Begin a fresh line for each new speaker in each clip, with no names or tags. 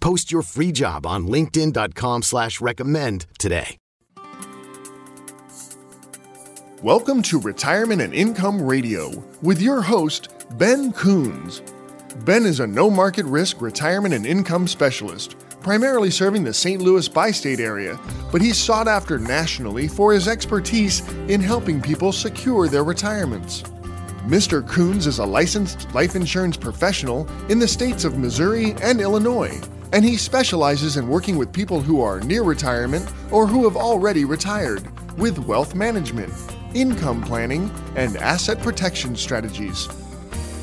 Post your free job on linkedin.com slash recommend today.
Welcome to Retirement and Income Radio with your host, Ben Coons. Ben is a no market risk retirement and income specialist, primarily serving the St. Louis bi state area, but he's sought after nationally for his expertise in helping people secure their retirements. Mr. Coons is a licensed life insurance professional in the states of Missouri and Illinois, and he specializes in working with people who are near retirement or who have already retired with wealth management, income planning, and asset protection strategies.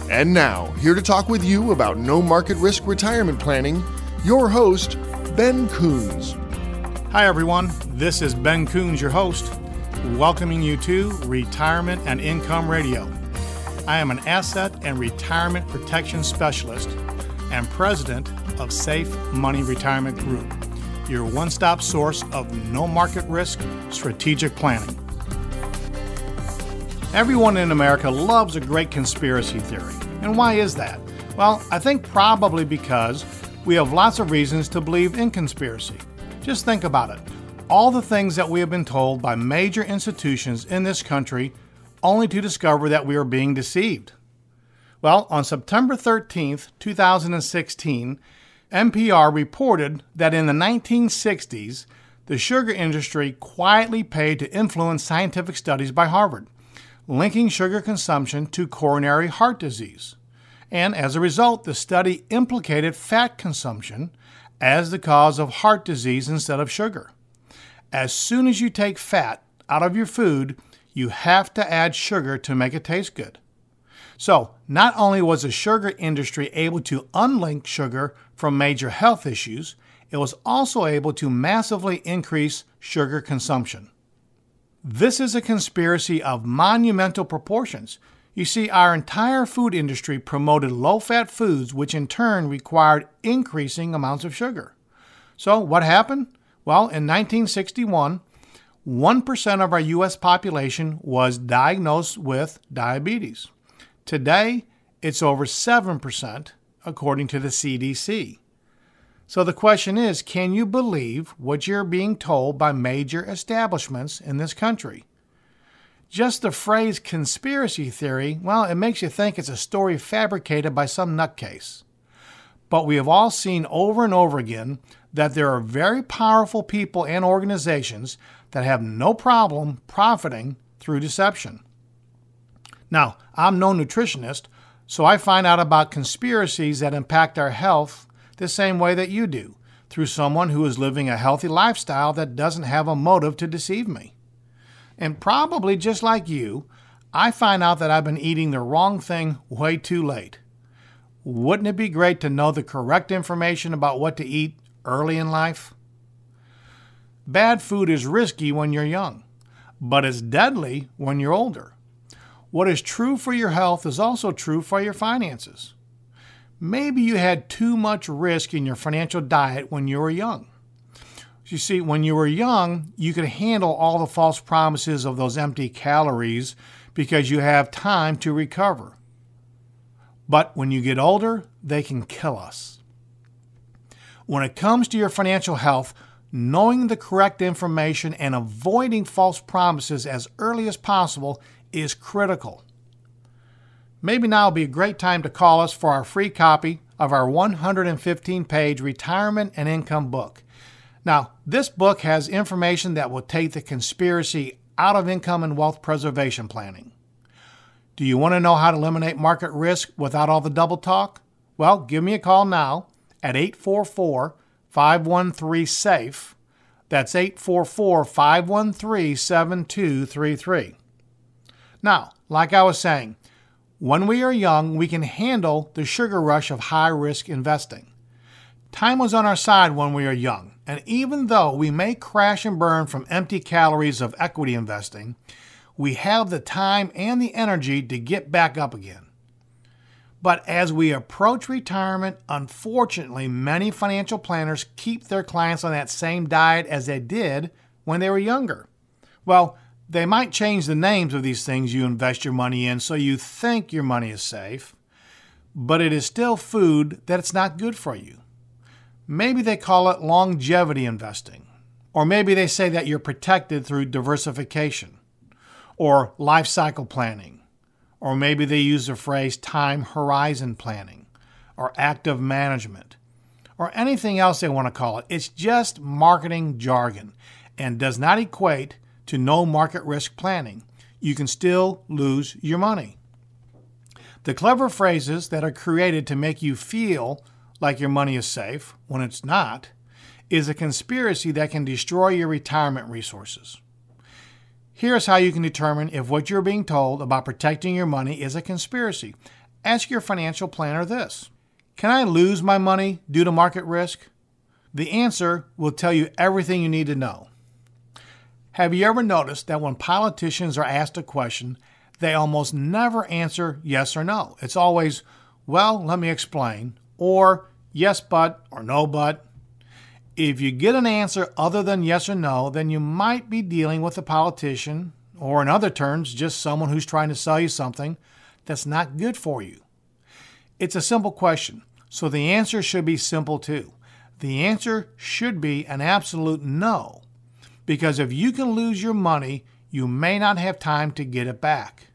And now, here to talk with you about no market risk retirement planning, your host, Ben Coons.
Hi, everyone. This is Ben Coons, your host, welcoming you to Retirement and Income Radio. I am an asset and retirement protection specialist and president of Safe Money Retirement Group, your one stop source of no market risk strategic planning. Everyone in America loves a great conspiracy theory. And why is that? Well, I think probably because we have lots of reasons to believe in conspiracy. Just think about it. All the things that we have been told by major institutions in this country only to discover that we are being deceived. Well, on September 13th, 2016, NPR reported that in the 1960s, the sugar industry quietly paid to influence scientific studies by Harvard linking sugar consumption to coronary heart disease. And as a result, the study implicated fat consumption as the cause of heart disease instead of sugar. As soon as you take fat out of your food, you have to add sugar to make it taste good. So, not only was the sugar industry able to unlink sugar from major health issues, it was also able to massively increase sugar consumption. This is a conspiracy of monumental proportions. You see, our entire food industry promoted low fat foods, which in turn required increasing amounts of sugar. So, what happened? Well, in 1961, 1% of our U.S. population was diagnosed with diabetes. Today, it's over 7%, according to the CDC. So the question is can you believe what you're being told by major establishments in this country? Just the phrase conspiracy theory, well, it makes you think it's a story fabricated by some nutcase. But we have all seen over and over again that there are very powerful people and organizations that have no problem profiting through deception. Now, I'm no nutritionist, so I find out about conspiracies that impact our health the same way that you do, through someone who is living a healthy lifestyle that doesn't have a motive to deceive me. And probably just like you, I find out that I've been eating the wrong thing way too late. Wouldn't it be great to know the correct information about what to eat early in life? Bad food is risky when you're young, but it's deadly when you're older. What is true for your health is also true for your finances. Maybe you had too much risk in your financial diet when you were young. You see, when you were young, you could handle all the false promises of those empty calories because you have time to recover. But when you get older, they can kill us. When it comes to your financial health, knowing the correct information and avoiding false promises as early as possible is critical. Maybe now would be a great time to call us for our free copy of our 115 page retirement and income book. Now, this book has information that will take the conspiracy out of income and wealth preservation planning. Do you want to know how to eliminate market risk without all the double talk? Well, give me a call now at 844 513 SAFE. That's 844 513 7233. Now, like I was saying, when we are young, we can handle the sugar rush of high risk investing. Time was on our side when we are young, and even though we may crash and burn from empty calories of equity investing, we have the time and the energy to get back up again. But as we approach retirement, unfortunately, many financial planners keep their clients on that same diet as they did when they were younger. Well, they might change the names of these things you invest your money in so you think your money is safe, but it is still food that it's not good for you. Maybe they call it longevity investing, or maybe they say that you're protected through diversification, or life cycle planning, or maybe they use the phrase time horizon planning, or active management, or anything else they want to call it. It's just marketing jargon and does not equate to no market risk planning, you can still lose your money. The clever phrases that are created to make you feel like your money is safe when it's not is a conspiracy that can destroy your retirement resources. Here's how you can determine if what you're being told about protecting your money is a conspiracy. Ask your financial planner this Can I lose my money due to market risk? The answer will tell you everything you need to know. Have you ever noticed that when politicians are asked a question, they almost never answer yes or no? It's always, well, let me explain, or yes, but, or no, but. If you get an answer other than yes or no, then you might be dealing with a politician, or in other terms, just someone who's trying to sell you something that's not good for you. It's a simple question, so the answer should be simple too. The answer should be an absolute no because if you can lose your money, you may not have time to get it back.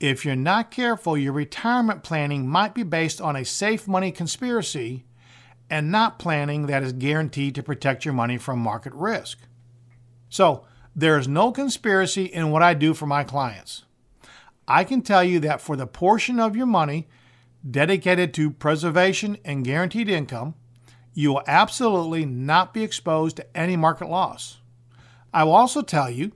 If you're not careful, your retirement planning might be based on a safe money conspiracy and not planning that is guaranteed to protect your money from market risk. So, there is no conspiracy in what I do for my clients. I can tell you that for the portion of your money dedicated to preservation and guaranteed income, you will absolutely not be exposed to any market loss. I will also tell you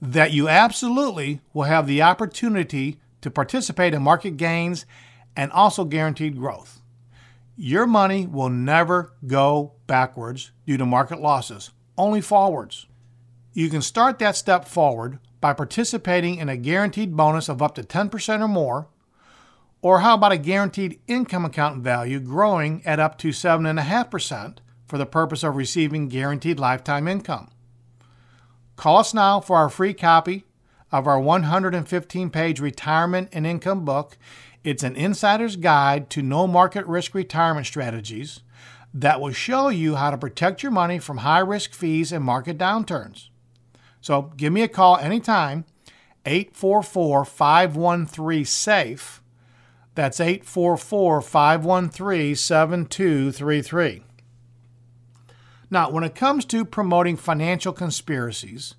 that you absolutely will have the opportunity to participate in market gains and also guaranteed growth. Your money will never go backwards due to market losses, only forwards. You can start that step forward by participating in a guaranteed bonus of up to 10% or more. Or how about a guaranteed income account value growing at up to 7.5% for the purpose of receiving guaranteed lifetime income? Call us now for our free copy of our 115 page retirement and income book. It's an insider's guide to no market risk retirement strategies that will show you how to protect your money from high risk fees and market downturns. So give me a call anytime, 844 513 SAFE. That's 844 513 7233. Now, when it comes to promoting financial conspiracies,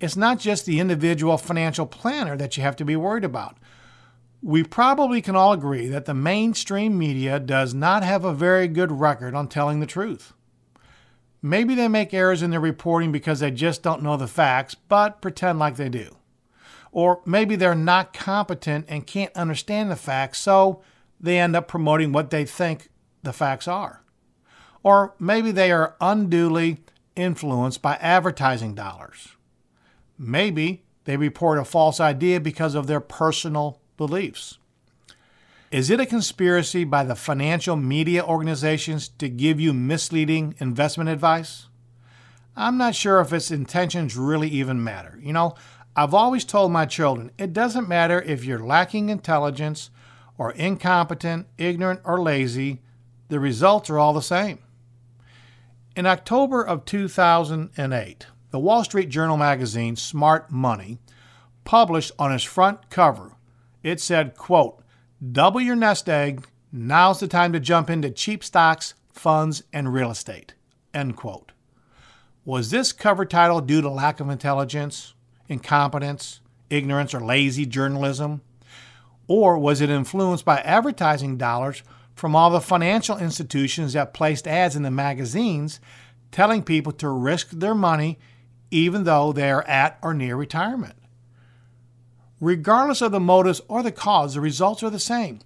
it's not just the individual financial planner that you have to be worried about. We probably can all agree that the mainstream media does not have a very good record on telling the truth. Maybe they make errors in their reporting because they just don't know the facts, but pretend like they do. Or maybe they're not competent and can't understand the facts, so they end up promoting what they think the facts are. Or maybe they are unduly influenced by advertising dollars. Maybe they report a false idea because of their personal beliefs. Is it a conspiracy by the financial media organizations to give you misleading investment advice? I'm not sure if its intentions really even matter. You know, I've always told my children it doesn't matter if you're lacking intelligence or incompetent, ignorant, or lazy, the results are all the same. In October of 2008, the Wall Street Journal magazine Smart Money published on its front cover, it said, quote, double your nest egg, now's the time to jump into cheap stocks, funds, and real estate, end quote. Was this cover title due to lack of intelligence, incompetence, ignorance, or lazy journalism? Or was it influenced by advertising dollars from all the financial institutions that placed ads in the magazines telling people to risk their money even though they are at or near retirement? Regardless of the motives or the cause, the results are the same.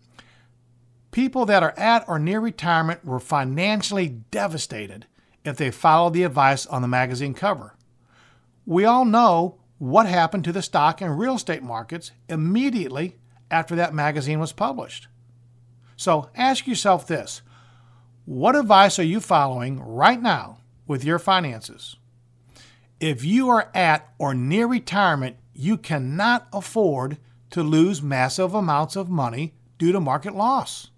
People that are at or near retirement were financially devastated if they followed the advice on the magazine cover. We all know what happened to the stock and real estate markets immediately after that magazine was published. So ask yourself this what advice are you following right now with your finances? If you are at or near retirement, you cannot afford to lose massive amounts of money due to market loss.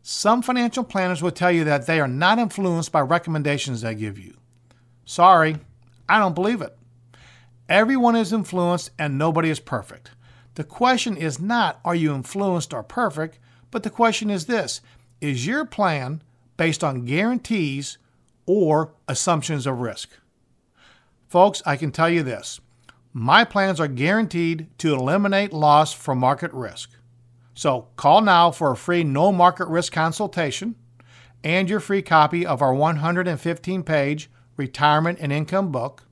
Some financial planners will tell you that they are not influenced by recommendations they give you. Sorry, I don't believe it. Everyone is influenced and nobody is perfect. The question is not are you influenced or perfect, but the question is this is your plan based on guarantees or assumptions of risk? Folks, I can tell you this my plans are guaranteed to eliminate loss from market risk. So call now for a free no market risk consultation and your free copy of our 115 page retirement and income book.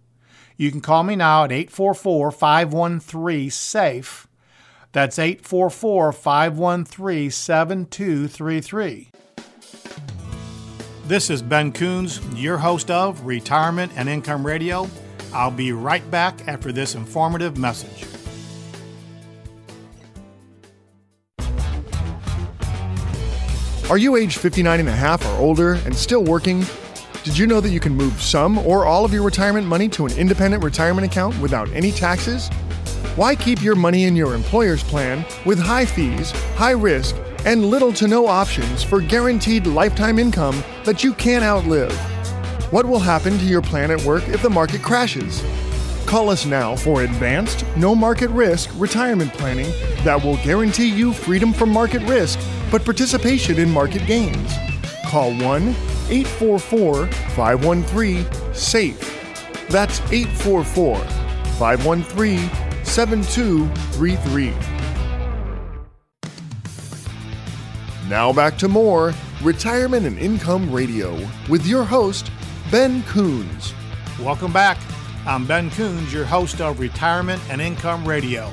You can call me now at 844 513 SAFE. That's 844 513 7233. This is Ben Coons, your host of Retirement and Income Radio. I'll be right back after this informative message.
Are you age 59 and a half or older and still working? Did you know that you can move some or all of your retirement money to an independent retirement account without any taxes? Why keep your money in your employer's plan with high fees, high risk, and little to no options for guaranteed lifetime income that you can't outlive? What will happen to your plan at work if the market crashes? Call us now for advanced, no market risk retirement planning that will guarantee you freedom from market risk but participation in market gains. Call 1 844 513 SAFE. That's 844 513 7233. Now back to more Retirement and Income Radio with your host, Ben Coons.
Welcome back. I'm Ben Coons, your host of Retirement and Income Radio.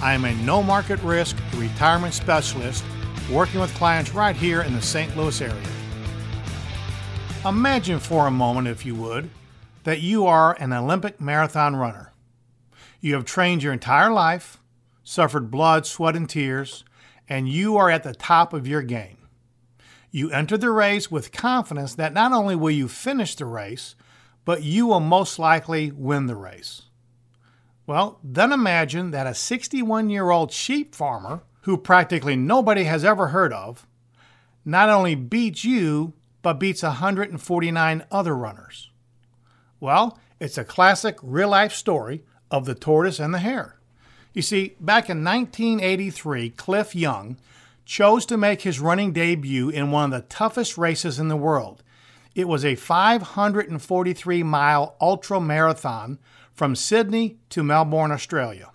I am a no market risk retirement specialist working with clients right here in the St. Louis area. Imagine for a moment, if you would, that you are an Olympic marathon runner. You have trained your entire life, suffered blood, sweat, and tears, and you are at the top of your game. You enter the race with confidence that not only will you finish the race, but you will most likely win the race. Well, then imagine that a 61 year old sheep farmer who practically nobody has ever heard of, not only beats you, but beats 149 other runners. Well, it's a classic real life story of the tortoise and the hare. You see, back in 1983, Cliff Young chose to make his running debut in one of the toughest races in the world. It was a 543 mile ultra marathon from Sydney to Melbourne, Australia.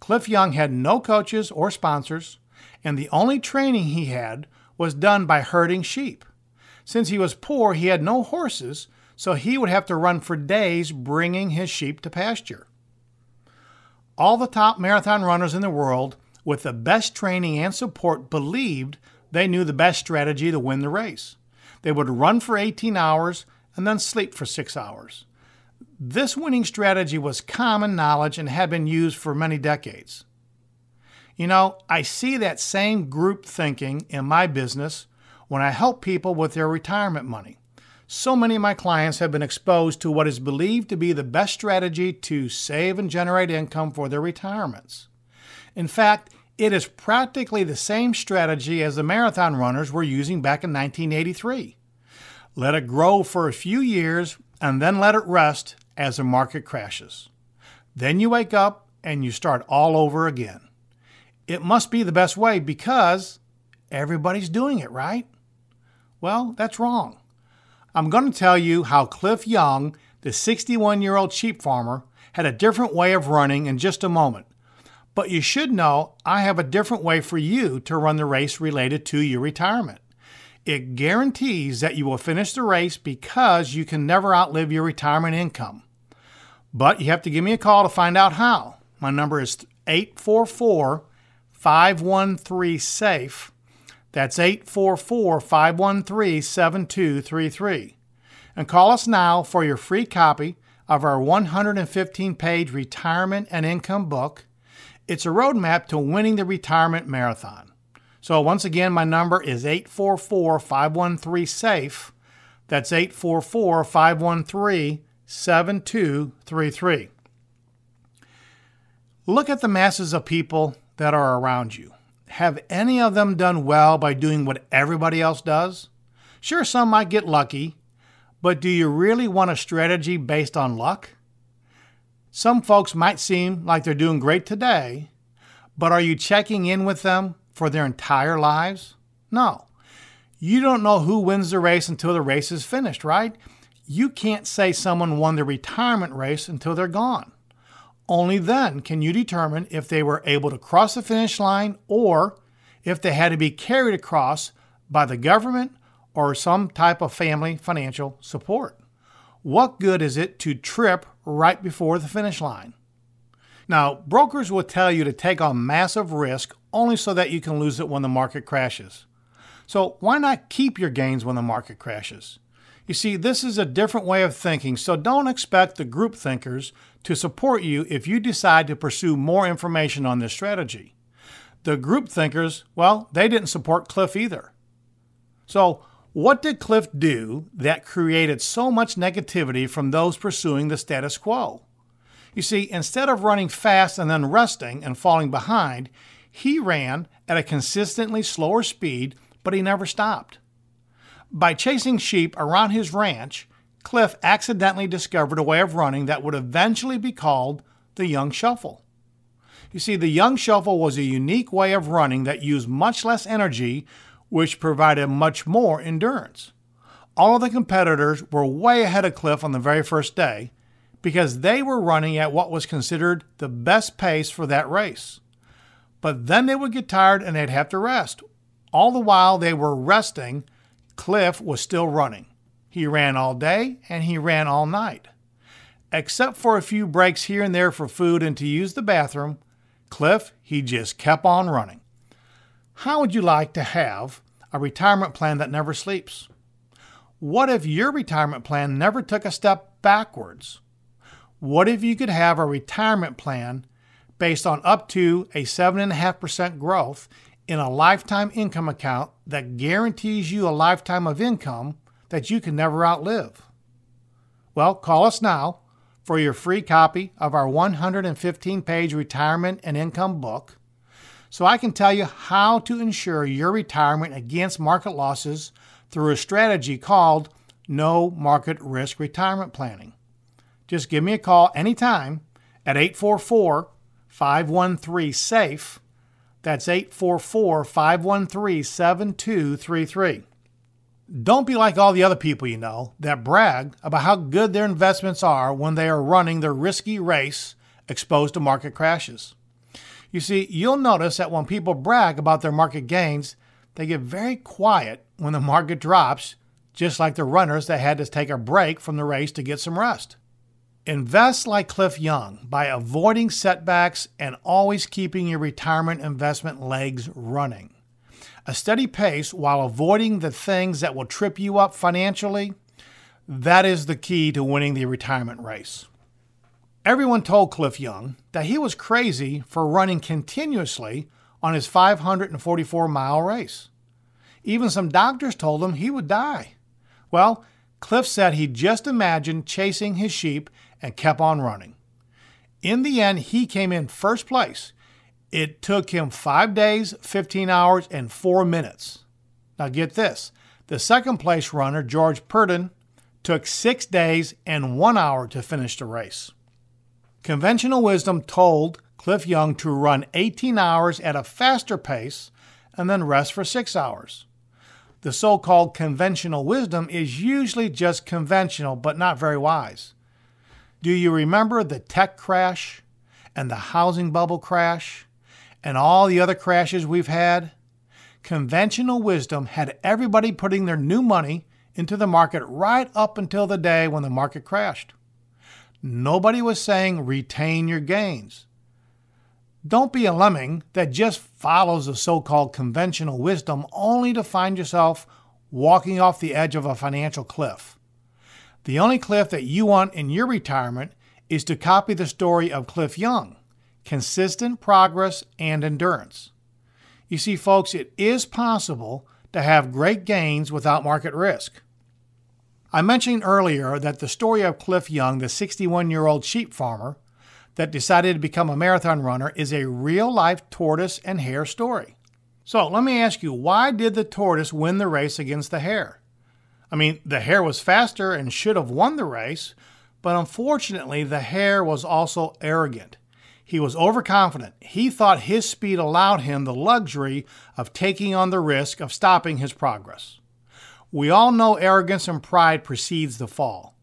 Cliff Young had no coaches or sponsors, and the only training he had was done by herding sheep. Since he was poor, he had no horses, so he would have to run for days bringing his sheep to pasture. All the top marathon runners in the world, with the best training and support, believed they knew the best strategy to win the race. They would run for 18 hours and then sleep for six hours. This winning strategy was common knowledge and had been used for many decades. You know, I see that same group thinking in my business when I help people with their retirement money. So many of my clients have been exposed to what is believed to be the best strategy to save and generate income for their retirements. In fact, it is practically the same strategy as the marathon runners were using back in 1983. Let it grow for a few years and then let it rest as the market crashes. Then you wake up and you start all over again. It must be the best way because everybody's doing it, right? Well, that's wrong. I'm going to tell you how Cliff Young the 61 year old sheep farmer, had a different way of running in just a moment. But you should know I have a different way for you to run the race related to your retirement. It guarantees that you will finish the race because you can never outlive your retirement income. But you have to give me a call to find out how. My number is 844 513 SAFE. That's 844 513 7233. And call us now for your free copy of our 115 page retirement and income book it's a roadmap to winning the retirement marathon. So, once again, my number is 844 513 SAFE. That's 844 513 7233. Look at the masses of people that are around you. Have any of them done well by doing what everybody else does? Sure, some might get lucky, but do you really want a strategy based on luck? Some folks might seem like they're doing great today, but are you checking in with them for their entire lives? No. You don't know who wins the race until the race is finished, right? You can't say someone won the retirement race until they're gone. Only then can you determine if they were able to cross the finish line or if they had to be carried across by the government or some type of family financial support. What good is it to trip right before the finish line? Now, brokers will tell you to take on massive risk only so that you can lose it when the market crashes. So, why not keep your gains when the market crashes? You see, this is a different way of thinking, so don't expect the group thinkers to support you if you decide to pursue more information on this strategy. The group thinkers, well, they didn't support Cliff either. So, what did Cliff do that created so much negativity from those pursuing the status quo? You see, instead of running fast and then resting and falling behind, he ran at a consistently slower speed, but he never stopped. By chasing sheep around his ranch, Cliff accidentally discovered a way of running that would eventually be called the Young Shuffle. You see, the Young Shuffle was a unique way of running that used much less energy which provided much more endurance. All of the competitors were way ahead of Cliff on the very first day because they were running at what was considered the best pace for that race. But then they would get tired and they'd have to rest. All the while they were resting, Cliff was still running. He ran all day and he ran all night. Except for a few breaks here and there for food and to use the bathroom, Cliff, he just kept on running. How would you like to have a retirement plan that never sleeps? What if your retirement plan never took a step backwards? What if you could have a retirement plan based on up to a 7.5% growth in a lifetime income account that guarantees you a lifetime of income that you can never outlive? Well, call us now for your free copy of our 115 page retirement and income book so I can tell you how to ensure your retirement against market losses through a strategy called No Market Risk Retirement Planning. Just give me a call anytime at 844 513 SAFE. That's 844 513 7233. Don't be like all the other people you know that brag about how good their investments are when they are running their risky race exposed to market crashes. You see, you'll notice that when people brag about their market gains, they get very quiet when the market drops, just like the runners that had to take a break from the race to get some rest. Invest like Cliff Young by avoiding setbacks and always keeping your retirement investment legs running. A steady pace while avoiding the things that will trip you up financially, that is the key to winning the retirement race. Everyone told Cliff Young that he was crazy for running continuously on his 544 mile race. Even some doctors told him he would die. Well, Cliff said he just imagined chasing his sheep and kept on running. In the end, he came in first place. It took him five days, 15 hours, and four minutes. Now, get this the second place runner, George Perdon, took six days and one hour to finish the race. Conventional wisdom told Cliff Young to run 18 hours at a faster pace and then rest for six hours. The so called conventional wisdom is usually just conventional but not very wise. Do you remember the tech crash and the housing bubble crash and all the other crashes we've had? Conventional wisdom had everybody putting their new money into the market right up until the day when the market crashed. Nobody was saying retain your gains. Don't be a lemming that just follows the so called conventional wisdom only to find yourself walking off the edge of a financial cliff. The only cliff that you want in your retirement is to copy the story of Cliff Young consistent progress and endurance. You see, folks, it is possible to have great gains without market risk. I mentioned earlier that the story of Cliff Young, the 61 year old sheep farmer that decided to become a marathon runner, is a real life tortoise and hare story. So let me ask you why did the tortoise win the race against the hare? I mean, the hare was faster and should have won the race, but unfortunately, the hare was also arrogant. He was overconfident. He thought his speed allowed him the luxury of taking on the risk of stopping his progress. We all know arrogance and pride precedes the fall.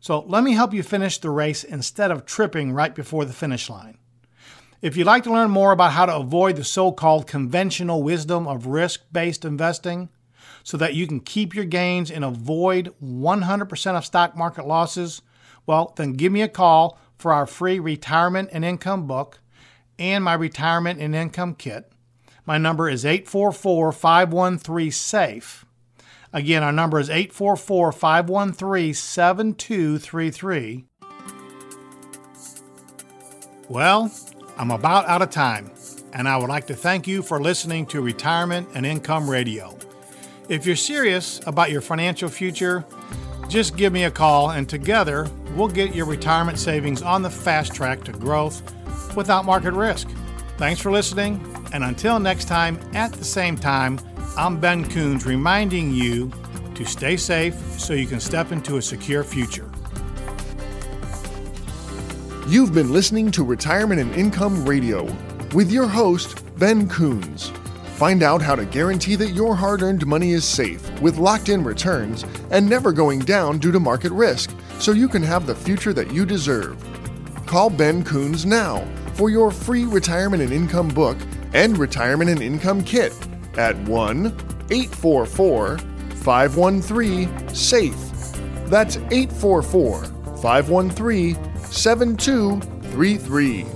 So let me help you finish the race instead of tripping right before the finish line. If you'd like to learn more about how to avoid the so called conventional wisdom of risk based investing so that you can keep your gains and avoid 100% of stock market losses, well, then give me a call for our free retirement and income book and my retirement and income kit. My number is 844 513 SAFE. Again, our number is 844 513 7233. Well, I'm about out of time, and I would like to thank you for listening to Retirement and Income Radio. If you're serious about your financial future, just give me a call, and together we'll get your retirement savings on the fast track to growth without market risk. Thanks for listening, and until next time at the same time, I'm Ben Coons reminding you to stay safe so you can step into a secure future.
You've been listening to Retirement and Income Radio with your host, Ben Coons. Find out how to guarantee that your hard earned money is safe with locked in returns and never going down due to market risk so you can have the future that you deserve. Call Ben Coons now for your free retirement and income book and retirement and income kit at 1 844 513 SAFE. That's 844 513 7233.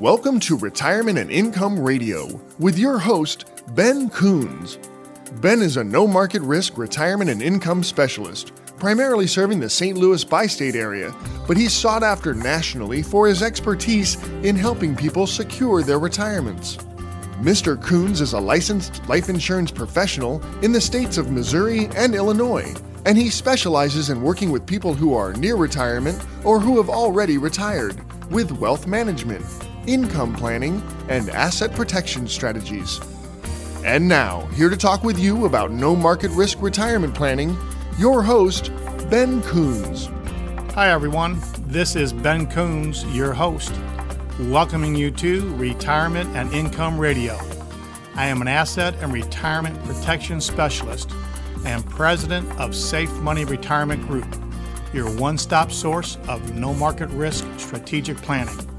Welcome to Retirement and Income Radio with your host, Ben Coons. Ben is a no market risk retirement and income specialist, primarily serving the St. Louis bi state area, but he's sought after nationally for his expertise in helping people secure their retirements. Mr. Coons is a licensed life insurance professional in the states of Missouri and Illinois, and he specializes in working with people who are near retirement or who have already retired with wealth management income planning, and asset protection strategies. And now, here to talk with you about no market risk retirement planning, your host, Ben Coons.
Hi, everyone. This is Ben Coons, your host, welcoming you to Retirement and Income Radio. I am an asset and retirement protection specialist and president of Safe Money Retirement Group, your one stop source of no market risk strategic planning.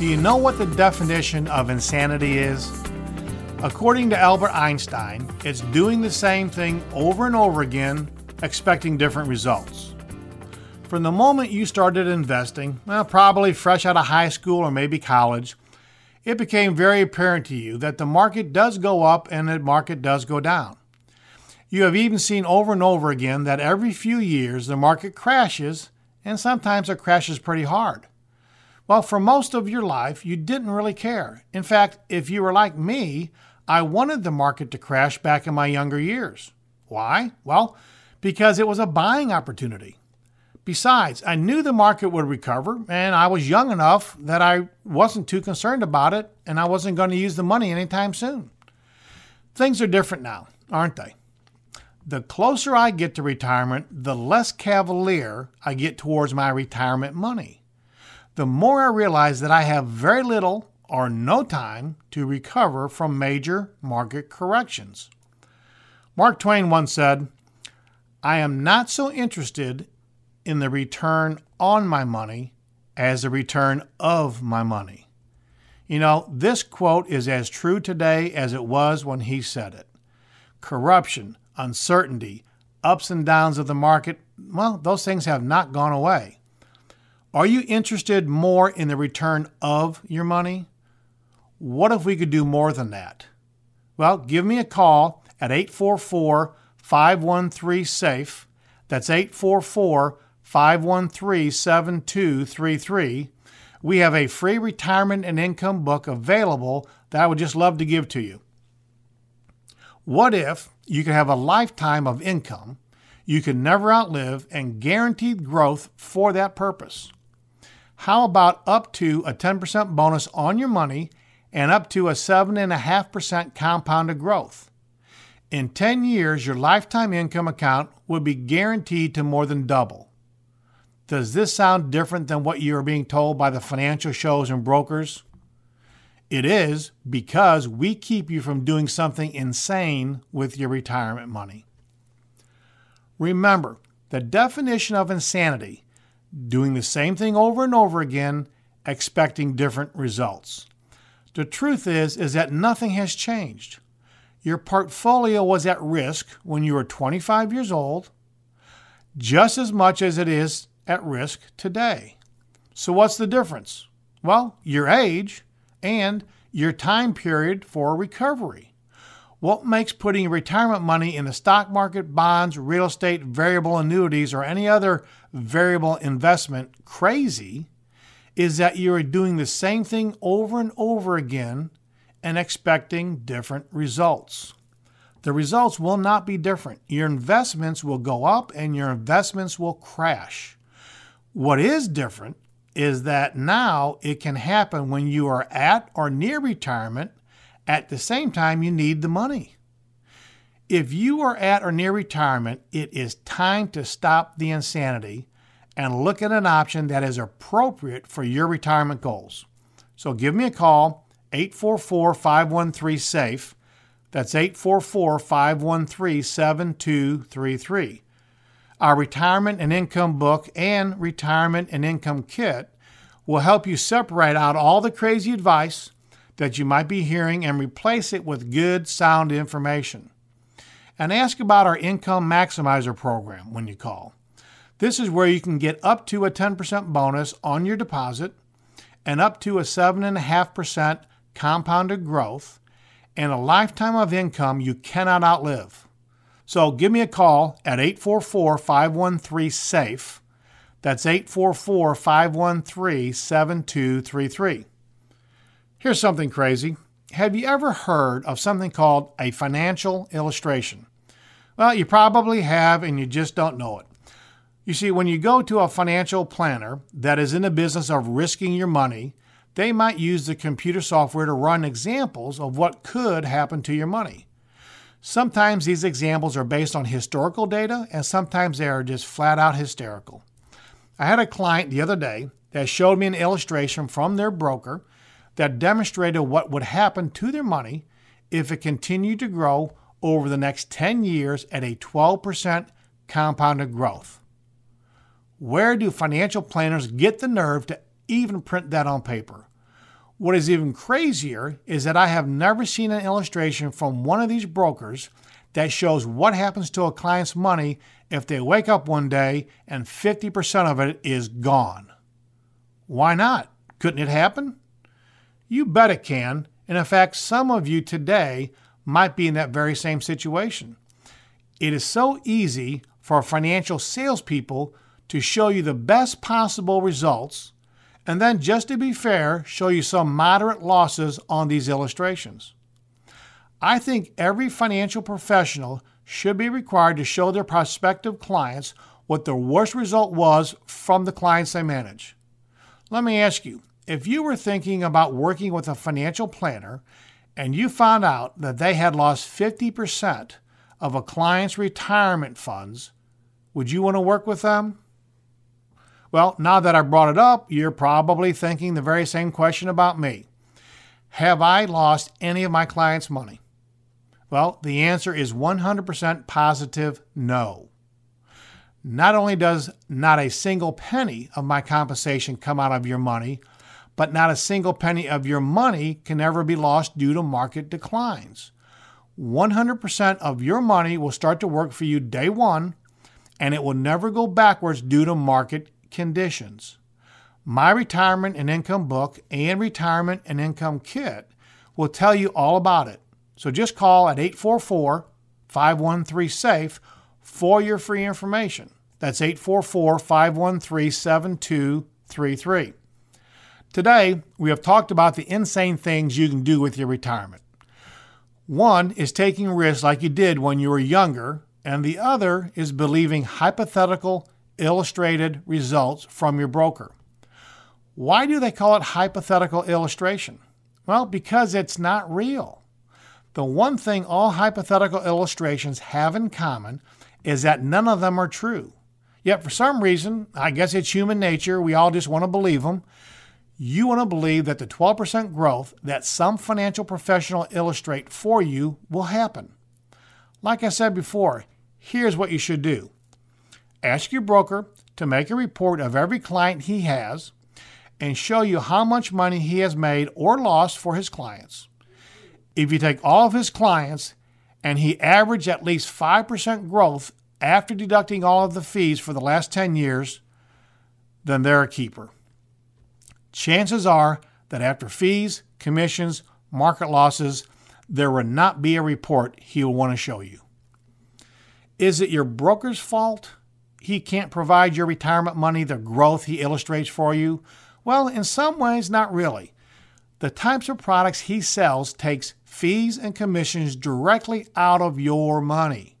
Do you know what the definition of insanity is? According to Albert Einstein, it's doing the same thing over and over again, expecting different results. From the moment you started investing, well, probably fresh out of high school or maybe college, it became very apparent to you that the market does go up and the market does go down. You have even seen over and over again that every few years the market crashes, and sometimes it crashes pretty hard. Well, for most of your life, you didn't really care. In fact, if you were like me, I wanted the market to crash back in my younger years. Why? Well, because it was a buying opportunity. Besides, I knew the market would recover, and I was young enough that I wasn't too concerned about it, and I wasn't going to use the money anytime soon. Things are different now, aren't they? The closer I get to retirement, the less cavalier I get towards my retirement money. The more I realize that I have very little or no time to recover from major market corrections. Mark Twain once said, I am not so interested in the return on my money as the return of my money. You know, this quote is as true today as it was when he said it. Corruption, uncertainty, ups and downs of the market, well, those things have not gone away. Are you interested more in the return of your money? What if we could do more than that? Well, give me a call at 844 513 SAFE. That's 844 513 7233. We have a free retirement and income book available that I would just love to give to you. What if you could have a lifetime of income you can never outlive and guaranteed growth for that purpose? How about up to a 10% bonus on your money and up to a 7.5% compounded growth? In 10 years, your lifetime income account would be guaranteed to more than double. Does this sound different than what you are being told by the financial shows and brokers? It is because we keep you from doing something insane with your retirement money. Remember, the definition of insanity doing the same thing over and over again, expecting different results. The truth is is that nothing has changed. Your portfolio was at risk when you were 25 years old, just as much as it is at risk today. So what's the difference? Well, your age and your time period for recovery. What makes putting retirement money in the stock market, bonds, real estate, variable annuities, or any other variable investment crazy is that you are doing the same thing over and over again and expecting different results. The results will not be different. Your investments will go up and your investments will crash. What is different is that now it can happen when you are at or near retirement at the same time you need the money. If you are at or near retirement, it is time to stop the insanity and look at an option that is appropriate for your retirement goals. So give me a call, 844 513 SAFE. That's 844 513 7233. Our retirement and income book and retirement and income kit will help you separate out all the crazy advice that you might be hearing and replace it with good, sound information. And ask about our Income Maximizer program when you call. This is where you can get up to a 10% bonus on your deposit and up to a 7.5% compounded growth and a lifetime of income you cannot outlive. So give me a call at 844 513 SAFE. That's 844 513 7233. Here's something crazy. Have you ever heard of something called a financial illustration? Well, you probably have, and you just don't know it. You see, when you go to a financial planner that is in the business of risking your money, they might use the computer software to run examples of what could happen to your money. Sometimes these examples are based on historical data, and sometimes they are just flat out hysterical. I had a client the other day that showed me an illustration from their broker that demonstrated what would happen to their money if it continued to grow over the next 10 years at a 12% compounded growth. Where do financial planners get the nerve to even print that on paper? What is even crazier is that I have never seen an illustration from one of these brokers that shows what happens to a client's money if they wake up one day and 50% of it is gone. Why not? Couldn't it happen? You bet it can. And in fact, some of you today might be in that very same situation. It is so easy for financial salespeople to show you the best possible results and then, just to be fair, show you some moderate losses on these illustrations. I think every financial professional should be required to show their prospective clients what the worst result was from the clients they manage. Let me ask you if you were thinking about working with a financial planner and you found out that they had lost 50% of a client's retirement funds, would you want to work with them? Well, now that I brought it up, you're probably thinking the very same question about me. Have I lost any of my clients' money? Well, the answer is 100% positive no. Not only does not a single penny of my compensation come out of your money, but not a single penny of your money can ever be lost due to market declines. 100% of your money will start to work for you day one, and it will never go backwards due to market conditions. My retirement and income book and retirement and income kit will tell you all about it. So just call at 844 513 SAFE for your free information. That's 844 513 7233. Today, we have talked about the insane things you can do with your retirement. One is taking risks like you did when you were younger, and the other is believing hypothetical illustrated results from your broker. Why do they call it hypothetical illustration? Well, because it's not real. The one thing all hypothetical illustrations have in common is that none of them are true. Yet, for some reason, I guess it's human nature, we all just want to believe them. You want to believe that the 12% growth that some financial professional illustrate for you will happen. Like I said before, here's what you should do Ask your broker to make a report of every client he has and show you how much money he has made or lost for his clients. If you take all of his clients and he averaged at least 5% growth after deducting all of the fees for the last 10 years, then they're a keeper. Chances are that after fees, commissions, market losses, there will not be a report he will want to show you. Is it your broker's fault? he can't provide your retirement money the growth he illustrates for you? Well, in some ways, not really. The types of products he sells takes fees and commissions directly out of your money.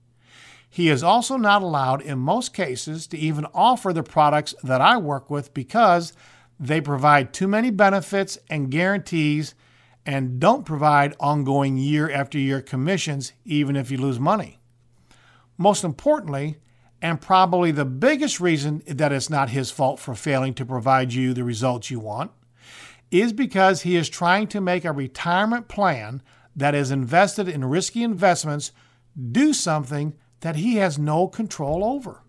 He is also not allowed in most cases to even offer the products that I work with because they provide too many benefits and guarantees and don't provide ongoing year after year commissions even if you lose money. Most importantly, and probably the biggest reason that it's not his fault for failing to provide you the results you want, is because he is trying to make a retirement plan that is invested in risky investments do something that he has no control over.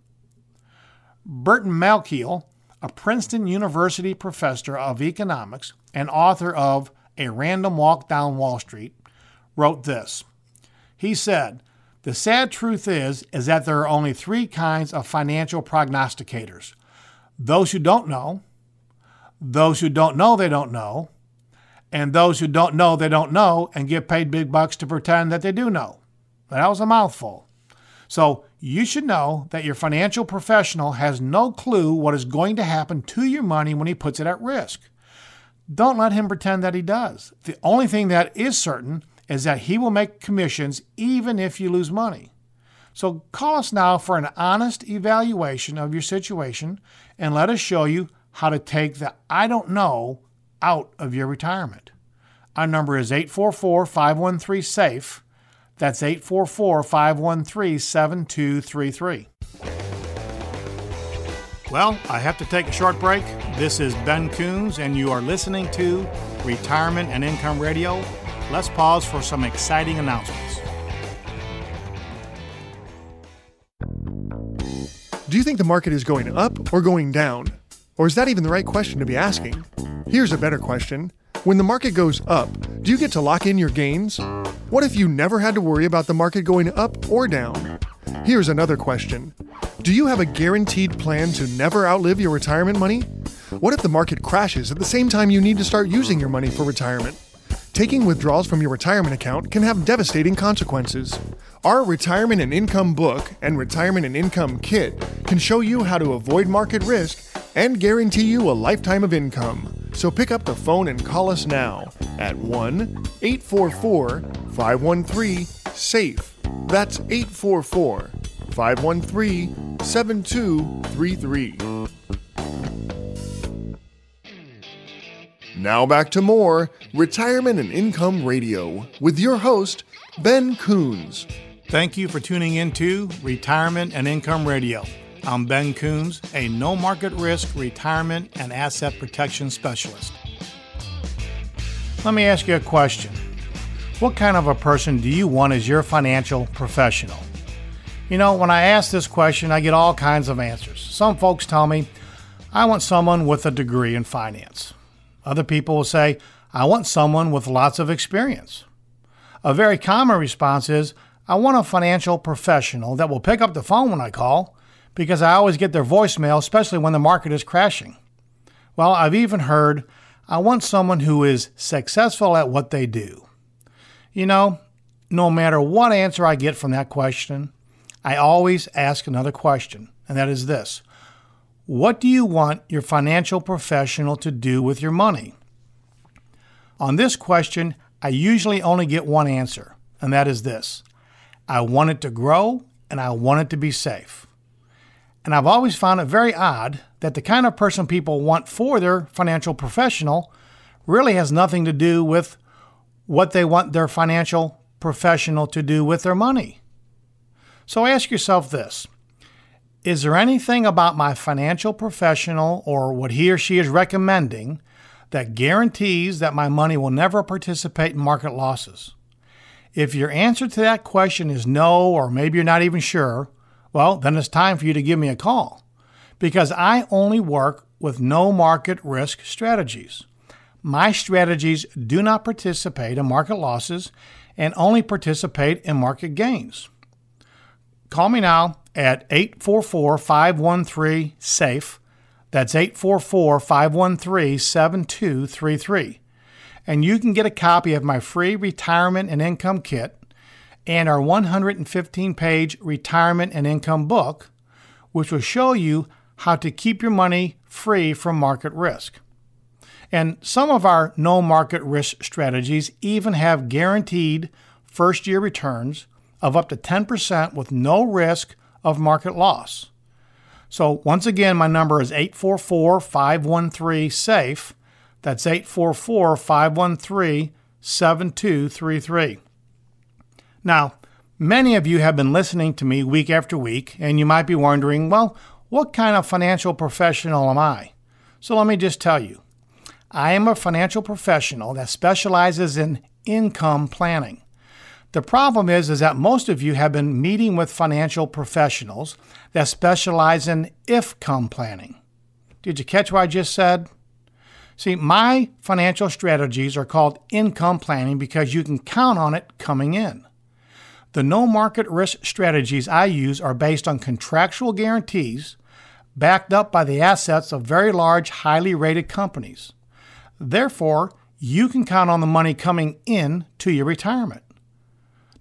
Burton Malkiel, a Princeton University professor of economics and author of A Random Walk Down Wall Street, wrote this. He said, the sad truth is is that there are only 3 kinds of financial prognosticators. Those who don't know, those who don't know they don't know, and those who don't know they don't know and get paid big bucks to pretend that they do know. That was a mouthful. So, you should know that your financial professional has no clue what is going to happen to your money when he puts it at risk. Don't let him pretend that he does. The only thing that is certain is that he will make commissions even if you lose money. So call us now for an honest evaluation of your situation and let us show you how to take the I don't know out of your retirement. Our number is 844 513 SAFE. That's 844 513 7233. Well, I have to take a short break. This is Ben Coons, and you are listening to Retirement and Income Radio let's pause for some exciting announcements.
Do you think the market is going up or going down? Or is that even the right question to be asking? Here's a better question. When the market goes up, do you get to lock in your gains? What if you never had to worry about the market going up or down? Here's another question Do you have a guaranteed plan to never outlive your retirement money? What if the market crashes at the same time you need to start using your money for retirement? Taking withdrawals from your retirement account can have devastating consequences. Our Retirement and Income book and Retirement and Income kit can show you how to avoid market risk and guarantee you a lifetime of income. So pick up the phone and call us now at 1 844 513 SAFE. That's 844 513 7233. Now back to more Retirement and Income Radio with your host, Ben Coons.
Thank you for tuning in to Retirement and Income Radio. I'm Ben Coons, a no market risk retirement and asset protection specialist. Let me ask you a question. What kind of a person do you want as your financial professional? You know, when I ask this question, I get all kinds of answers. Some folks tell me, I want someone with a degree in finance. Other people will say, I want someone with lots of experience. A very common response is, I want a financial professional that will pick up the phone when I call because I always get their voicemail, especially when the market is crashing. Well, I've even heard, I want someone who is successful at what they do. You know, no matter what answer I get from that question, I always ask another question, and that is this what do you want your financial professional to do with your money? On this question, I usually only get one answer, and that is this I want it to grow and I want it to be safe. And I've always found it very odd that the kind of person people want for their financial professional really has nothing to do with what they want their financial professional to do with their money. So ask yourself this is there anything about my financial professional or what he or she is recommending that guarantees that my money will never participate in market losses? If your answer to that question is no, or maybe you're not even sure, well, then it's time for you to give me a call because I only work with no market risk strategies. My strategies do not participate in market losses and only participate in market gains. Call me now at 844 513 SAFE. That's 844 513 7233. And you can get a copy of my free retirement and income kit and our 115 page retirement and income book, which will show you how to keep your money free from market risk. And some of our no market risk strategies even have guaranteed first year returns of up to 10% with no risk of market loss. So, once again, my number is 844 513 SAFE. That's 844 513 7233. Now, many of you have been listening to me week after week, and you might be wondering, well, what kind of financial professional am I? So, let me just tell you I am a financial professional that specializes in income planning. The problem is, is that most of you have been meeting with financial professionals that specialize in if-come planning. Did you catch what I just said? See, my financial strategies are called income planning because you can count on it coming in. The no market risk strategies I use are based on contractual guarantees backed up by the assets of very large, highly rated companies. Therefore, you can count on the money coming in to your retirement.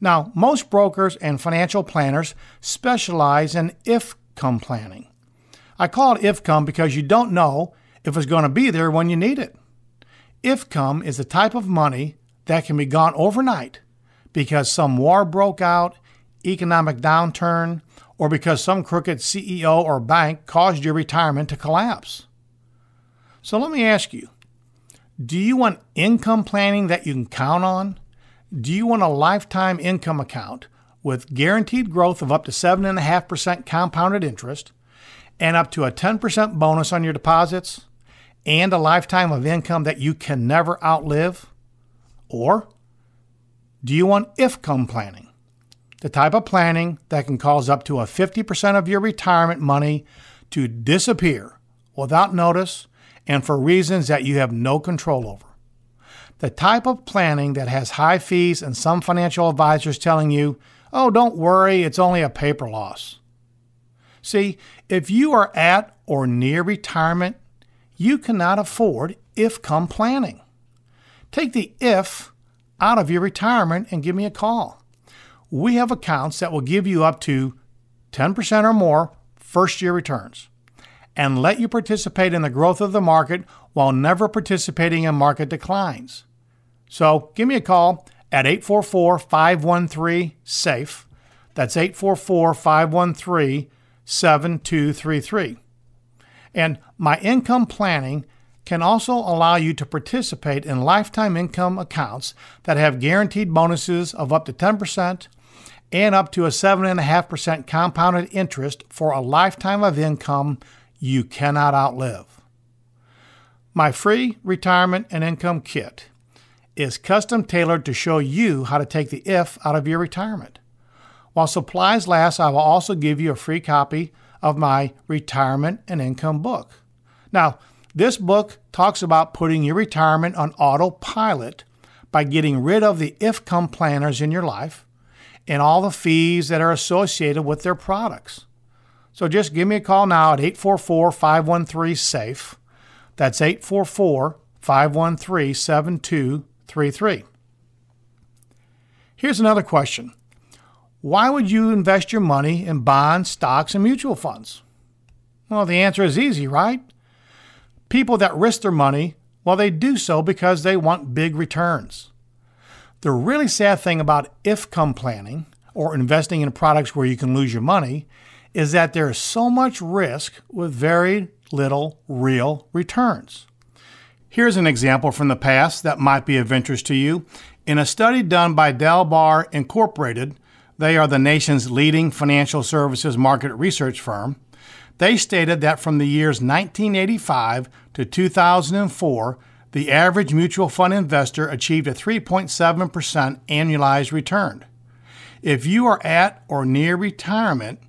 Now, most brokers and financial planners specialize in if come planning. I call it if come because you don't know if it's going to be there when you need it. If come is the type of money that can be gone overnight because some war broke out, economic downturn, or because some crooked CEO or bank caused your retirement to collapse. So let me ask you do you want income planning that you can count on? Do you want a lifetime income account with guaranteed growth of up to 7.5% compounded interest and up to a 10% bonus on your deposits and a lifetime of income that you can never outlive? Or do you want if come planning? The type of planning that can cause up to a 50% of your retirement money to disappear without notice and for reasons that you have no control over. The type of planning that has high fees and some financial advisors telling you, oh, don't worry, it's only a paper loss. See, if you are at or near retirement, you cannot afford if come planning. Take the if out of your retirement and give me a call. We have accounts that will give you up to 10% or more first year returns and let you participate in the growth of the market while never participating in market declines. So give me a call at 844 513 SAFE. That's 844 513 7233. And my income planning can also allow you to participate in lifetime income accounts that have guaranteed bonuses of up to 10% and up to a 7.5% compounded interest for a lifetime of income you cannot outlive. My free retirement and income kit is custom tailored to show you how to take the if out of your retirement. While supplies last, I will also give you a free copy of my retirement and income book. Now, this book talks about putting your retirement on autopilot by getting rid of the if come planners in your life and all the fees that are associated with their products. So just give me a call now at 844 513 SAFE. That's 844 513 7233. Here's another question Why would you invest your money in bonds, stocks, and mutual funds? Well, the answer is easy, right? People that risk their money, well, they do so because they want big returns. The really sad thing about if come planning or investing in products where you can lose your money is that there is so much risk with very little real returns. Here's an example from the past that might be of interest to you. In a study done by Dalbar Incorporated, they are the nation's leading financial services market research firm. They stated that from the years 1985 to 2004, the average mutual fund investor achieved a 3.7% annualized return. If you are at or near retirement,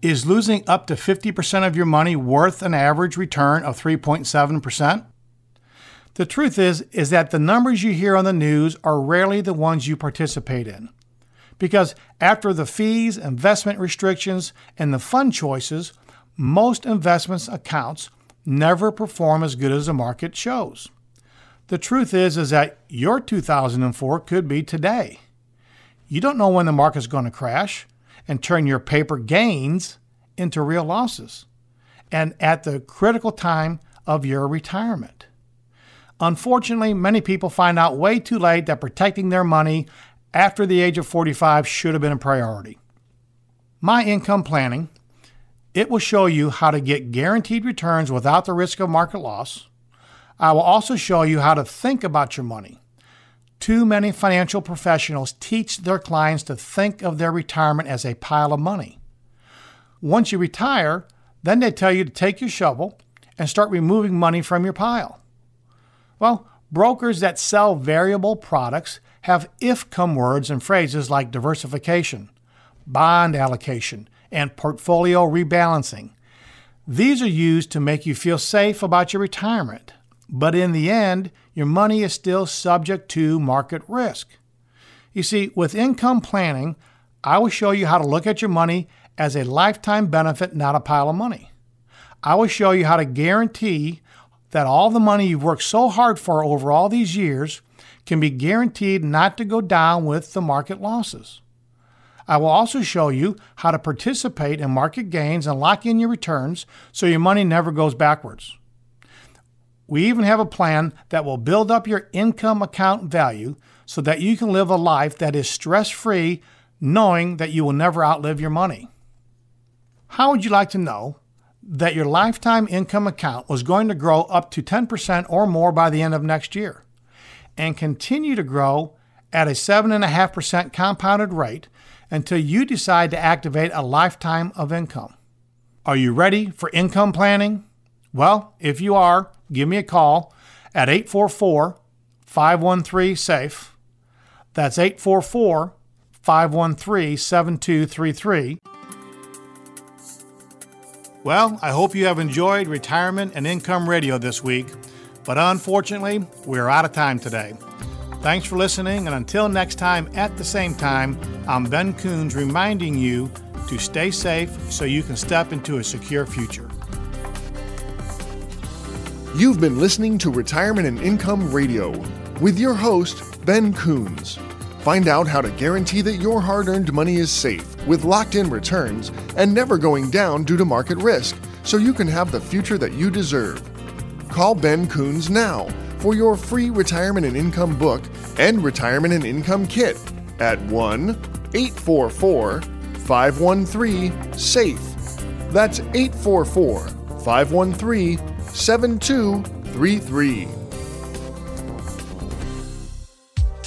is losing up to 50% of your money worth an average return of 3.7%? The truth is is that the numbers you hear on the news are rarely the ones you participate in. Because after the fees, investment restrictions, and the fund choices, most investments accounts never perform as good as the market shows. The truth is is that your 2004 could be today. You don't know when the market's going to crash and turn your paper gains into real losses and at the critical time of your retirement. Unfortunately, many people find out way too late that protecting their money after the age of 45 should have been a priority. My income planning, it will show you how to get guaranteed returns without the risk of market loss I will also show you how to think about your money. Too many financial professionals teach their clients to think of their retirement as a pile of money. Once you retire, then they tell you to take your shovel and start removing money from your pile. Well, brokers that sell variable products have if come words and phrases like diversification, bond allocation, and portfolio rebalancing. These are used to make you feel safe about your retirement but in the end, your money is still subject to market risk. You see, with income planning, I will show you how to look at your money as a lifetime benefit, not a pile of money. I will show you how to guarantee that all the money you've worked so hard for over all these years can be guaranteed not to go down with the market losses. I will also show you how to participate in market gains and lock in your returns so your money never goes backwards. We even have a plan that will build up your income account value so that you can live a life that is stress free, knowing that you will never outlive your money. How would you like to know that your lifetime income account was going to grow up to 10% or more by the end of next year and continue to grow at a 7.5% compounded rate until you decide to activate a lifetime of income? Are you ready for income planning? Well, if you are, give me a call at 844 513 SAFE. That's 844 513 7233. Well, I hope you have enjoyed Retirement and Income Radio this week, but unfortunately, we're out of time today. Thanks for listening, and until next time at the same time, I'm Ben Coons reminding you to stay safe so you can step into a secure future.
You've been listening to Retirement and Income Radio.
with your host, Ben Coons. Find out how to guarantee that your hard earned money is safe with locked in returns and never going down due to market risk so you can have the future that you deserve. Call Ben Coons now for your free retirement and income book and retirement and income kit at 1 844 513 SAFE. That's 844 513 7233.